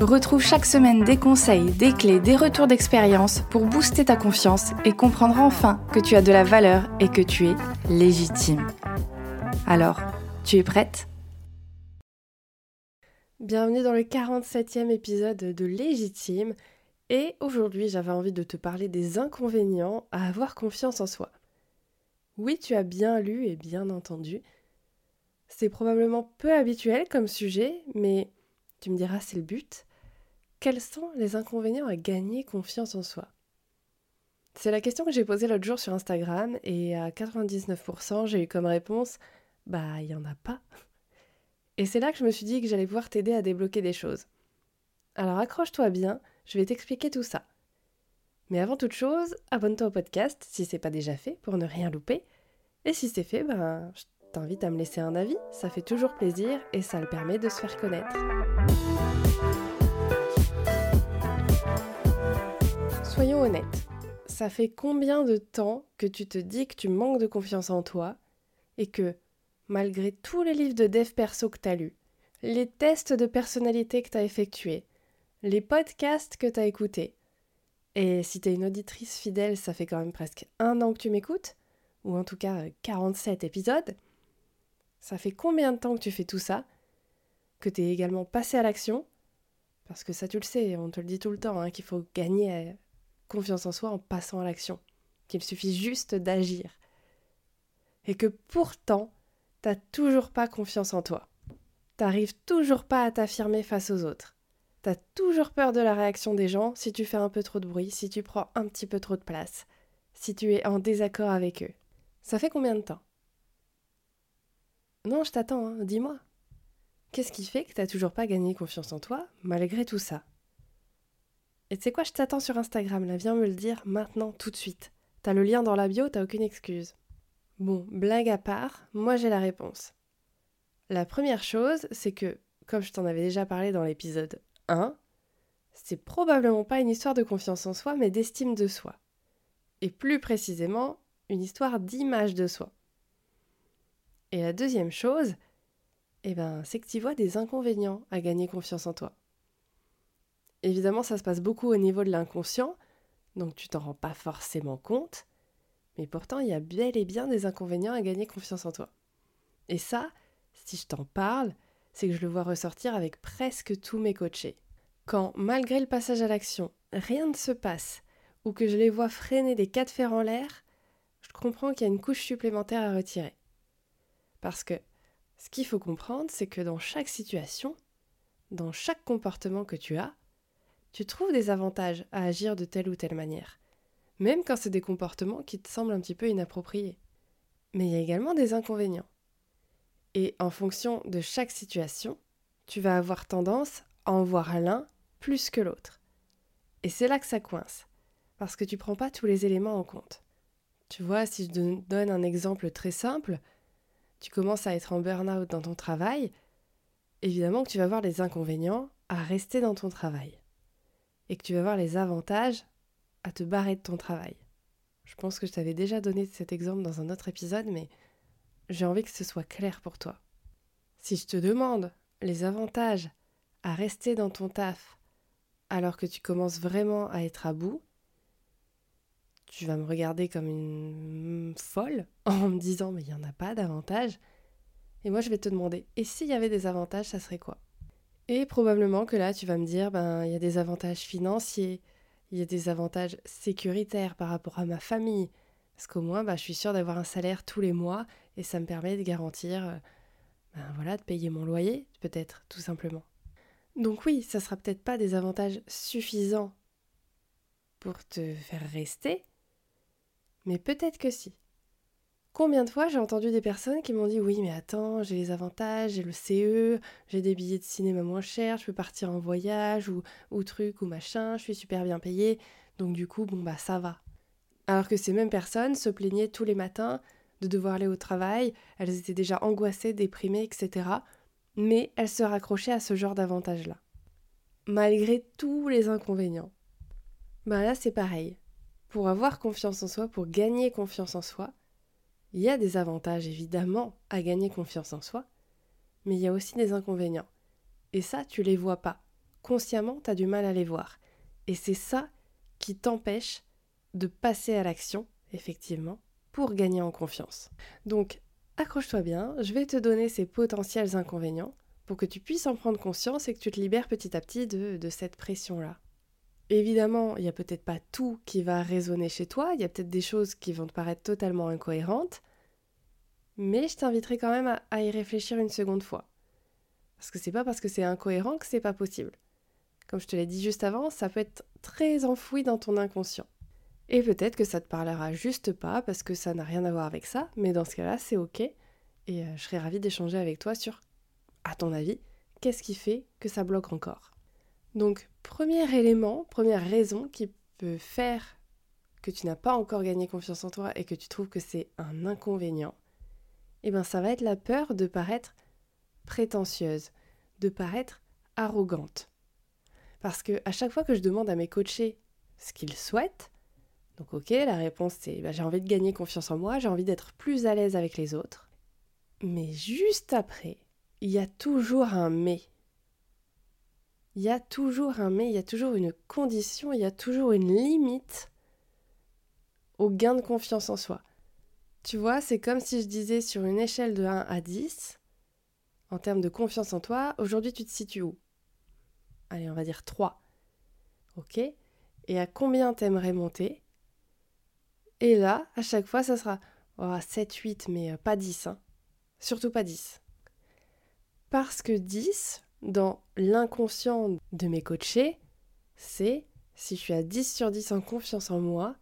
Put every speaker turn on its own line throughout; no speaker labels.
Retrouve chaque semaine des conseils, des clés, des retours d'expérience pour booster ta confiance et comprendre enfin que tu as de la valeur et que tu es légitime. Alors, tu es prête?
Bienvenue dans le 47e épisode de Légitime et aujourd'hui j'avais envie de te parler des inconvénients à avoir confiance en soi. Oui, tu as bien lu et bien entendu. C'est probablement peu habituel comme sujet, mais tu me diras c'est le but. Quels sont les inconvénients à gagner confiance en soi? C'est la question que j'ai posée l'autre jour sur Instagram et à 99% j'ai eu comme réponse Bah, il n'y en a pas. Et c'est là que je me suis dit que j'allais pouvoir t'aider à débloquer des choses. Alors accroche-toi bien, je vais t'expliquer tout ça. Mais avant toute chose, abonne-toi au podcast si c'est pas déjà fait pour ne rien louper. Et si c'est fait, ben, je t'invite à me laisser un avis, ça fait toujours plaisir et ça le permet de se faire connaître. Soyons honnêtes, ça fait combien de temps que tu te dis que tu manques de confiance en toi et que, malgré tous les livres de dev perso que tu as lus, les tests de personnalité que tu as effectués, les podcasts que tu as écoutés, et si tu es une auditrice fidèle, ça fait quand même presque un an que tu m'écoutes, ou en tout cas 47 épisodes, ça fait combien de temps que tu fais tout ça Que tu es également passé à l'action? Parce que ça tu le sais, on te le dit tout le temps, hein, qu'il faut gagner confiance en soi en passant à l'action, qu'il suffit juste d'agir. Et que pourtant, t'as toujours pas confiance en toi. T'arrives toujours pas à t'affirmer face aux autres. T'as toujours peur de la réaction des gens si tu fais un peu trop de bruit, si tu prends un petit peu trop de place, si tu es en désaccord avec eux. Ça fait combien de temps? Non, je t'attends, hein, dis-moi. Qu'est-ce qui fait que t'as toujours pas gagné confiance en toi malgré tout ça? Et tu sais quoi, je t'attends sur Instagram, là, viens me le dire maintenant, tout de suite. T'as le lien dans la bio, t'as aucune excuse. Bon, blague à part, moi j'ai la réponse. La première chose, c'est que, comme je t'en avais déjà parlé dans l'épisode 1, c'est probablement pas une histoire de confiance en soi, mais d'estime de soi. Et plus précisément, une histoire d'image de soi. Et la deuxième chose, eh ben, c'est que tu vois des inconvénients à gagner confiance en toi. Évidemment, ça se passe beaucoup au niveau de l'inconscient, donc tu t'en rends pas forcément compte, mais pourtant il y a bel et bien des inconvénients à gagner confiance en toi. Et ça, si je t'en parle, c'est que je le vois ressortir avec presque tous mes coachés. Quand, malgré le passage à l'action, rien ne se passe, ou que je les vois freiner des cas de fer en l'air, je comprends qu'il y a une couche supplémentaire à retirer. Parce que ce qu'il faut comprendre, c'est que dans chaque situation, dans chaque comportement que tu as, tu trouves des avantages à agir de telle ou telle manière, même quand c'est des comportements qui te semblent un petit peu inappropriés. Mais il y a également des inconvénients. Et en fonction de chaque situation, tu vas avoir tendance à en voir l'un plus que l'autre. Et c'est là que ça coince, parce que tu prends pas tous les éléments en compte. Tu vois, si je te donne un exemple très simple, tu commences à être en burn-out dans ton travail, évidemment que tu vas voir les inconvénients à rester dans ton travail et que tu vas voir les avantages à te barrer de ton travail. Je pense que je t'avais déjà donné cet exemple dans un autre épisode, mais j'ai envie que ce soit clair pour toi. Si je te demande les avantages à rester dans ton taf alors que tu commences vraiment à être à bout, tu vas me regarder comme une folle en me disant mais il n'y en a pas d'avantages. Et moi je vais te demander, et s'il y avait des avantages, ça serait quoi? Et probablement que là, tu vas me dire, ben, il y a des avantages financiers, il y a des avantages sécuritaires par rapport à ma famille. Parce qu'au moins, ben, je suis sûre d'avoir un salaire tous les mois et ça me permet de garantir, euh, ben, voilà, de payer mon loyer, peut-être, tout simplement. Donc oui, ça sera peut-être pas des avantages suffisants pour te faire rester, mais peut-être que si. Combien de fois j'ai entendu des personnes qui m'ont dit oui mais attends j'ai les avantages, j'ai le CE, j'ai des billets de cinéma moins chers, je peux partir en voyage ou, ou truc ou machin, je suis super bien payée, donc du coup bon bah ça va. Alors que ces mêmes personnes se plaignaient tous les matins de devoir aller au travail, elles étaient déjà angoissées, déprimées, etc. Mais elles se raccrochaient à ce genre d'avantages-là. Malgré tous les inconvénients. Ben là, c'est pareil. Pour avoir confiance en soi, pour gagner confiance en soi, il y a des avantages évidemment à gagner confiance en soi, mais il y a aussi des inconvénients. Et ça, tu les vois pas. Consciemment, tu as du mal à les voir. Et c'est ça qui t'empêche de passer à l'action, effectivement, pour gagner en confiance. Donc, accroche-toi bien, je vais te donner ces potentiels inconvénients pour que tu puisses en prendre conscience et que tu te libères petit à petit de, de cette pression-là. Évidemment, il n'y a peut-être pas tout qui va résonner chez toi, il y a peut-être des choses qui vont te paraître totalement incohérentes, mais je t'inviterai quand même à, y réfléchir une seconde fois. Parce que c'est pas parce que c'est incohérent que c'est pas possible. Comme je te l'ai dit juste avant, ça peut être très enfoui dans ton inconscient. Et peut-être que ça te parlera juste pas parce que ça n'a rien à voir avec ça, mais dans ce cas-là, c'est ok. Et euh, je serais ravie d'échanger avec toi sur, à ton avis, qu'est-ce qui fait que ça bloque encore. Donc, premier élément, première raison qui peut faire que tu n'as pas encore gagné confiance en toi et que tu trouves que c'est un inconvénient, eh bien ça va être la peur de paraître prétentieuse, de paraître arrogante. Parce que à chaque fois que je demande à mes coachés ce qu'ils souhaitent, donc ok, la réponse c'est bah, j'ai envie de gagner confiance en moi, j'ai envie d'être plus à l'aise avec les autres. Mais juste après, il y a toujours un mais. Il y a toujours un mais, il y a toujours une condition, il y a toujours une limite au gain de confiance en soi. Tu vois, c'est comme si je disais sur une échelle de 1 à 10, en termes de confiance en toi, aujourd'hui tu te situes où? Allez, on va dire 3. Ok? Et à combien t'aimerais monter? Et là, à chaque fois, ça sera 7, 8, mais euh, pas 10. Hein. Surtout pas 10. Parce que 10, dans l'inconscient de mes coachés, c'est si je suis à 10 sur 10 en confiance en moi,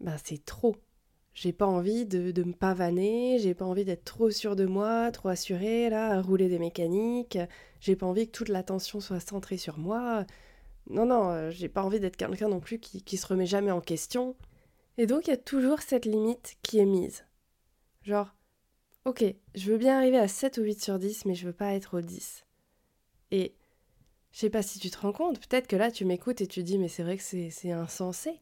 ben c'est trop. J'ai pas envie de, me pavaner, j'ai pas envie d'être trop sûr de moi, trop assuré, là, à rouler des mécaniques, j'ai pas envie que toute l'attention soit centrée sur moi. Non, non, euh, j'ai pas envie d'être quelqu'un non plus qui, qui se remet jamais en question. Et donc il y a toujours cette limite qui est mise. Genre, ok, je veux bien arriver à 7 ou 8 sur 10, mais je veux pas être au 10. Et je sais pas si tu te rends compte, peut-être que là tu m'écoutes et tu dis, mais c'est vrai que c'est insensé.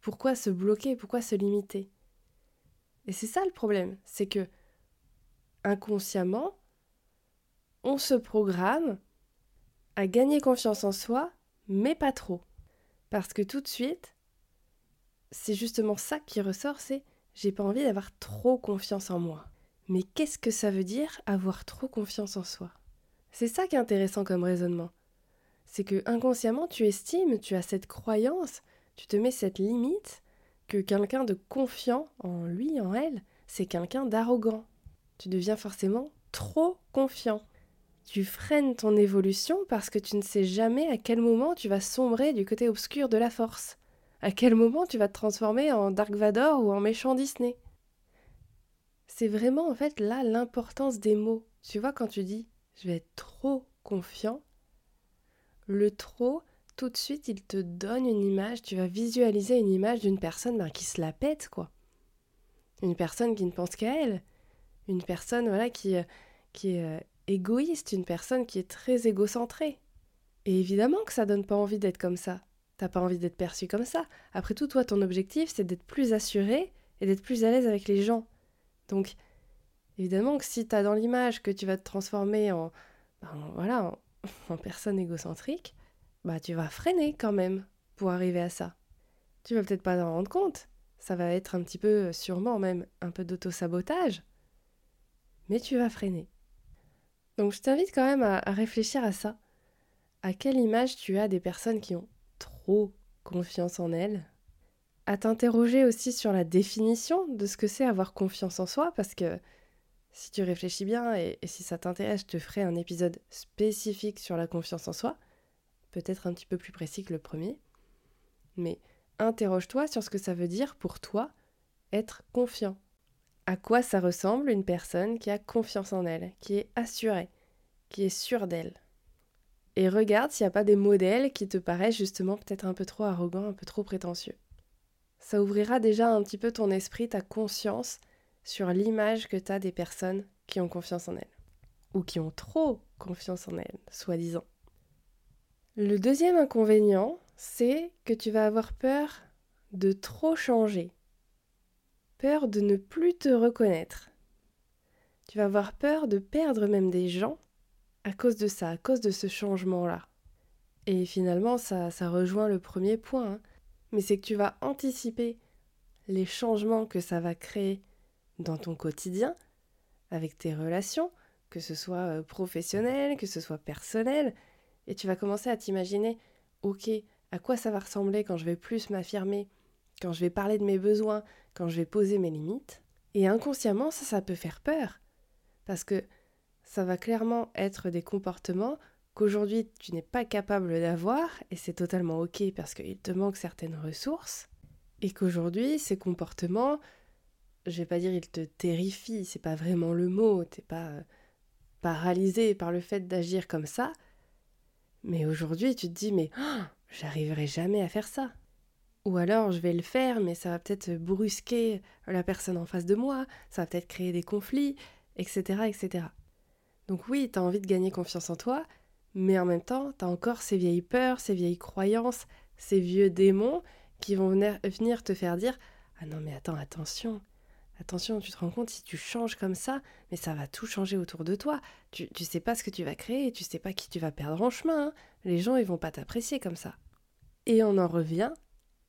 Pourquoi se bloquer? Pourquoi se limiter? Et c'est ça le problème, c'est que inconsciemment, on se programme à gagner confiance en soi, mais pas trop. Parce que tout de suite, c'est justement ça qui ressort, c'est j'ai pas envie d'avoir trop confiance en moi. Mais qu'est-ce que ça veut dire avoir trop confiance en soi? C'est ça qui est intéressant comme raisonnement. C'est que inconsciemment tu estimes, tu as cette croyance, tu te mets cette limite que quelqu'un de confiant en lui, en elle, c'est quelqu'un d'arrogant. Tu deviens forcément trop confiant. Tu freines ton évolution parce que tu ne sais jamais à quel moment tu vas sombrer du côté obscur de la force. À quel moment tu vas te transformer en Dark Vador ou en méchant Disney C'est vraiment en fait là l'importance des mots. Tu vois quand tu dis je vais être trop confiant, le trop, tout de suite il te donne une image, tu vas visualiser une image d'une personne ben, qui se la pète quoi. Une personne qui ne pense qu'à elle. Une personne voilà qui, euh, est euh, égoïste, une personne qui est très égocentrée. Et évidemment que ça donne pas envie d'être comme ça. T'as pas envie d'être perçu comme ça. Après tout, toi, ton objectif, c'est d'être plus assuré et d'être plus à l'aise avec les gens. Donc, évidemment que si t'as dans l'image que tu vas te transformer en, ben, voilà, en, personne égocentrique, bah tu vas freiner quand même pour arriver à ça. Tu vas peut-être pas t'en rendre compte. Ça va être un petit peu, sûrement même, un peu d'auto-sabotage. Mais tu vas freiner. Donc je t'invite quand même à réfléchir à ça. À quelle image tu as des personnes qui ont trop confiance en elle, à t'interroger aussi sur la définition de ce que c'est avoir confiance en soi, parce que si tu réfléchis bien et, si ça t'intéresse, je te ferai un épisode spécifique sur la confiance en soi, peut-être un petit peu plus précis que le premier. Mais interroge-toi sur ce que ça veut dire pour toi être confiant. À quoi ça ressemble une personne qui a confiance en elle, qui est assurée, qui est sûre d'elle? Et regarde s'il n'y a pas des modèles qui te paraissent justement peut-être un peu trop arrogants, un peu trop prétentieux. Ça ouvrira déjà un petit peu ton esprit, ta conscience sur l'image que tu as des personnes qui ont confiance en elles. Ou qui ont trop confiance en elles, soi-disant. Le deuxième inconvénient, c'est que tu vas avoir peur de trop changer. Peur de ne plus te reconnaître. Tu vas avoir peur de perdre même des gens à cause de ça, à cause de ce changement-là. Et finalement, ça, ça rejoint le premier point. Hein. Mais c'est que tu vas anticiper les changements que ça va créer dans ton quotidien, avec tes relations, que ce soit euh, professionnel, que ce soit personnel, et tu vas commencer à t'imaginer, ok, à quoi ça va ressembler quand je vais plus m'affirmer, quand je vais parler de mes besoins, quand je vais poser mes limites. Et inconsciemment, ça, ça peut faire peur. Parce que ça va clairement être des comportements qu'aujourd'hui tu n'es pas capable d'avoir, et c'est totalement ok parce qu'il te manque certaines ressources, et qu'aujourd'hui ces comportements, je vais pas dire ils te terrifient, c'est pas vraiment le mot, t'es pas euh, paralysé par le fait d'agir comme ça, mais aujourd'hui tu te dis mais oh, j'arriverai jamais à faire ça. Ou alors je vais le faire, mais ça va peut-être brusquer la personne en face de moi, ça va peut-être créer des conflits, etc. etc. Donc oui, tu as envie de gagner confiance en toi, mais en même temps, tu as encore ces vieilles peurs, ces vieilles croyances, ces vieux démons qui vont venir te faire dire Ah non, mais attends, attention, attention, tu te rends compte, si tu changes comme ça, mais ça va tout changer autour de toi. Tu, tu sais pas ce que tu vas créer, tu sais pas qui tu vas perdre en chemin. Hein. Les gens, ils vont pas t'apprécier comme ça. Et on en revient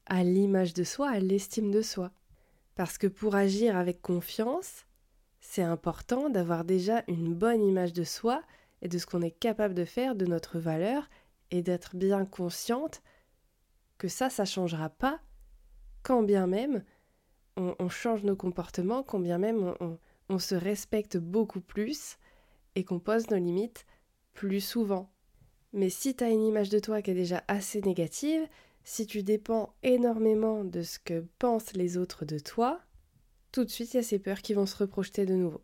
à l'image de soi, à l'estime de soi. Parce que pour agir avec confiance, c'est important d'avoir déjà une bonne image de soi et de ce qu'on est capable de faire, de notre valeur, et d'être bien consciente que ça, ça ne changera pas, quand bien même on, change nos comportements, quand bien même on, se respecte beaucoup plus et qu'on pose nos limites plus souvent. Mais si tu as une image de toi qui est déjà assez négative, si tu dépends énormément de ce que pensent les autres de toi, tout de suite il y a ces peurs qui vont se reprojeter de nouveau.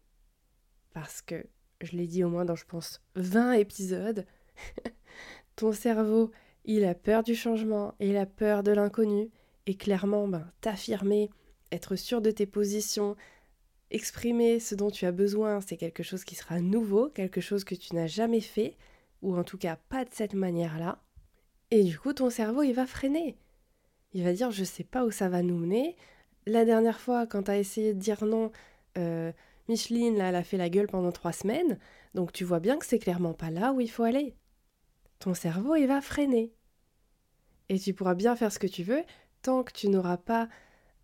Parce que je l'ai dit au moins dans, je pense, 20 épisodes, ton cerveau, il a peur du changement, il a peur de l'inconnu, et clairement, ben, t'affirmer, être sûr de tes positions, exprimer ce dont tu as besoin, c'est quelque chose qui sera nouveau, quelque chose que tu n'as jamais fait, ou en tout cas pas de cette manière-là. Et du coup, ton cerveau, il va freiner. Il va dire, je sais pas où ça va nous mener. La dernière fois, quand tu as essayé de dire non, euh, Micheline, là, elle a fait la gueule pendant trois semaines, donc tu vois bien que c'est clairement pas là où il faut aller. Ton cerveau, il va freiner. Et tu pourras bien faire ce que tu veux tant que tu n'auras pas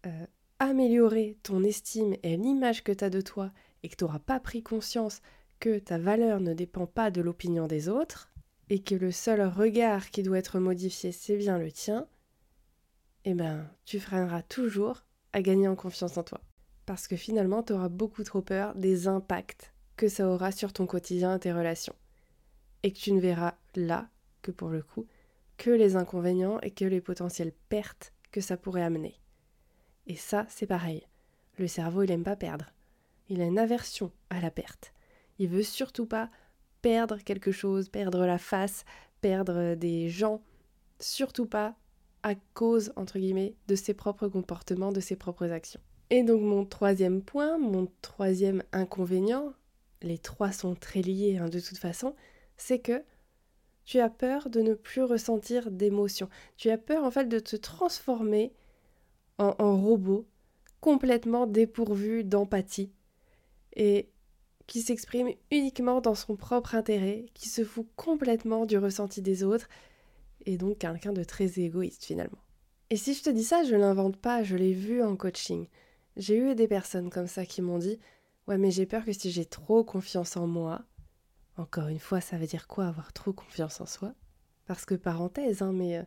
euh, amélioré ton estime et l'image que tu as de toi et que tu n'auras pas pris conscience que ta valeur ne dépend pas de l'opinion des autres et que le seul regard qui doit être modifié, c'est bien le tien, eh ben, tu freineras toujours à gagner en confiance en toi parce que finalement, tu auras beaucoup trop peur des impacts que ça aura sur ton quotidien et tes relations. Et que tu ne verras là, que pour le coup, que les inconvénients et que les potentielles pertes que ça pourrait amener. Et ça, c'est pareil. Le cerveau, il n'aime pas perdre. Il a une aversion à la perte. Il veut surtout pas perdre quelque chose, perdre la face, perdre des gens, surtout pas à cause, entre guillemets, de ses propres comportements, de ses propres actions. Et donc mon troisième point, mon troisième inconvénient, les trois sont très liés hein, de toute façon, c'est que tu as peur de ne plus ressentir d'émotions. Tu as peur en fait de te transformer en, robot complètement dépourvu d'empathie et qui s'exprime uniquement dans son propre intérêt, qui se fout complètement du ressenti des autres et donc quelqu'un de très égoïste finalement. Et si je te dis ça, je l'invente pas, je l'ai vu en coaching. J'ai eu des personnes comme ça qui m'ont dit Ouais, mais j'ai peur que si j'ai trop confiance en moi, encore une fois, ça veut dire quoi avoir trop confiance en soi? Parce que, parenthèse, hein, mais euh,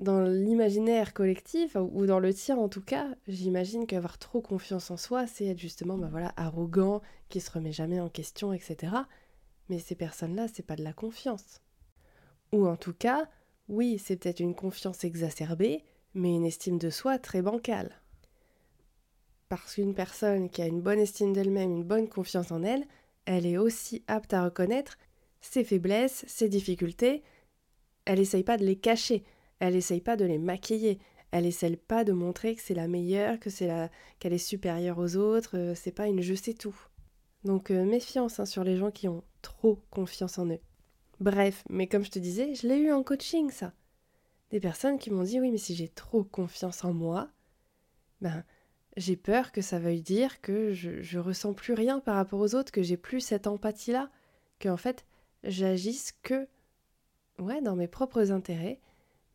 dans l'imaginaire collectif, ou dans le tien en tout cas, j'imagine qu'avoir trop confiance en soi, c'est être justement bah voilà, arrogant, qui se remet jamais en question, etc. Mais ces personnes-là, c'est pas de la confiance. Ou en tout cas, oui, c'est peut-être une confiance exacerbée, mais une estime de soi très bancale parce qu'une personne qui a une bonne estime d'elle-même, une bonne confiance en elle, elle est aussi apte à reconnaître ses faiblesses, ses difficultés. Elle n'essaye pas de les cacher, elle n'essaye pas de les maquiller, Elle essaie pas de montrer que c'est la meilleure, que c'est la qu'elle est supérieure aux autres, euh, c'est pas une je sais tout. Donc euh, méfiance hein, sur les gens qui ont trop confiance en eux. Bref, mais comme je te disais, je l'ai eu en coaching ça. Des personnes qui m'ont dit oui mais si j'ai trop confiance en moi, ben j'ai peur que ça veuille dire que je, je ressens plus rien par rapport aux autres, que j'ai plus cette empathie-là, que en fait j'agisse que ouais dans mes propres intérêts,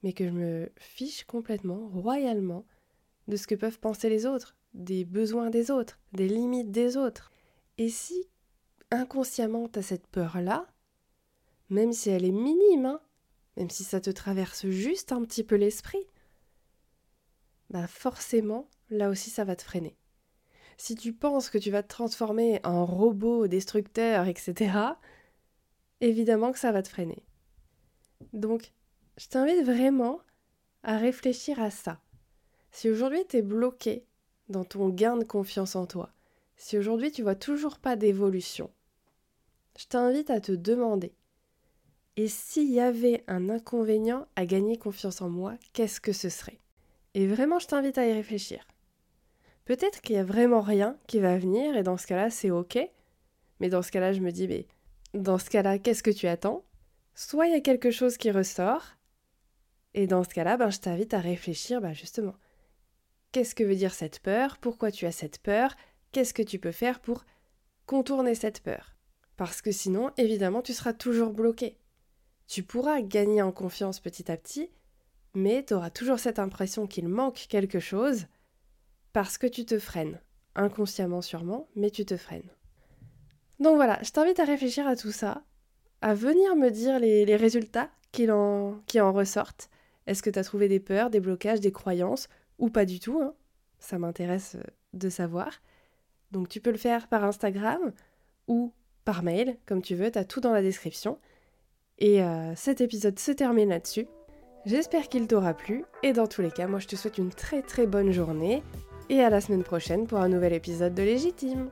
mais que je me fiche complètement, royalement, de ce que peuvent penser les autres, des besoins des autres, des limites des autres. Et si inconsciemment tu as cette peur-là, même si elle est minime, hein, même si ça te traverse juste un petit peu l'esprit, bah forcément, là aussi ça va te freiner. Si tu penses que tu vas te transformer en robot destructeur, etc., évidemment que ça va te freiner. Donc, je t'invite vraiment à réfléchir à ça. Si aujourd'hui tu es bloqué dans ton gain de confiance en toi, si aujourd'hui tu vois toujours pas d'évolution, je t'invite à te demander et s'il y avait un inconvénient à gagner confiance en moi, qu'est-ce que ce serait? Et vraiment, je t'invite à y réfléchir. Peut-être qu'il n'y a vraiment rien qui va venir et dans ce cas-là, c'est ok. Mais dans ce cas-là, je me dis, mais dans ce cas-là, qu'est-ce que tu attends? Soit il y a quelque chose qui ressort, et dans ce cas-là, ben, je t'invite à réfléchir ben, justement. Qu'est-ce que veut dire cette peur? Pourquoi tu as cette peur? Qu'est-ce que tu peux faire pour contourner cette peur? Parce que sinon, évidemment, tu seras toujours bloqué. Tu pourras gagner en confiance petit à petit, mais tu auras toujours cette impression qu'il manque quelque chose parce que tu te freines. Inconsciemment sûrement, mais tu te freines. Donc voilà, je t'invite à réfléchir à tout ça, à venir me dire les, résultats qui en, qui en ressortent. Est-ce que tu as trouvé des peurs, des blocages, des croyances, ou pas du tout hein? Ça m'intéresse euh, de savoir. Donc tu peux le faire par Instagram ou par mail, comme tu veux, tu as tout dans la description. Et euh, cet épisode se termine là-dessus. J'espère qu'il t'aura plu, et dans tous les cas, moi je te souhaite une très très bonne journée, et à la semaine prochaine pour un nouvel épisode de Légitime.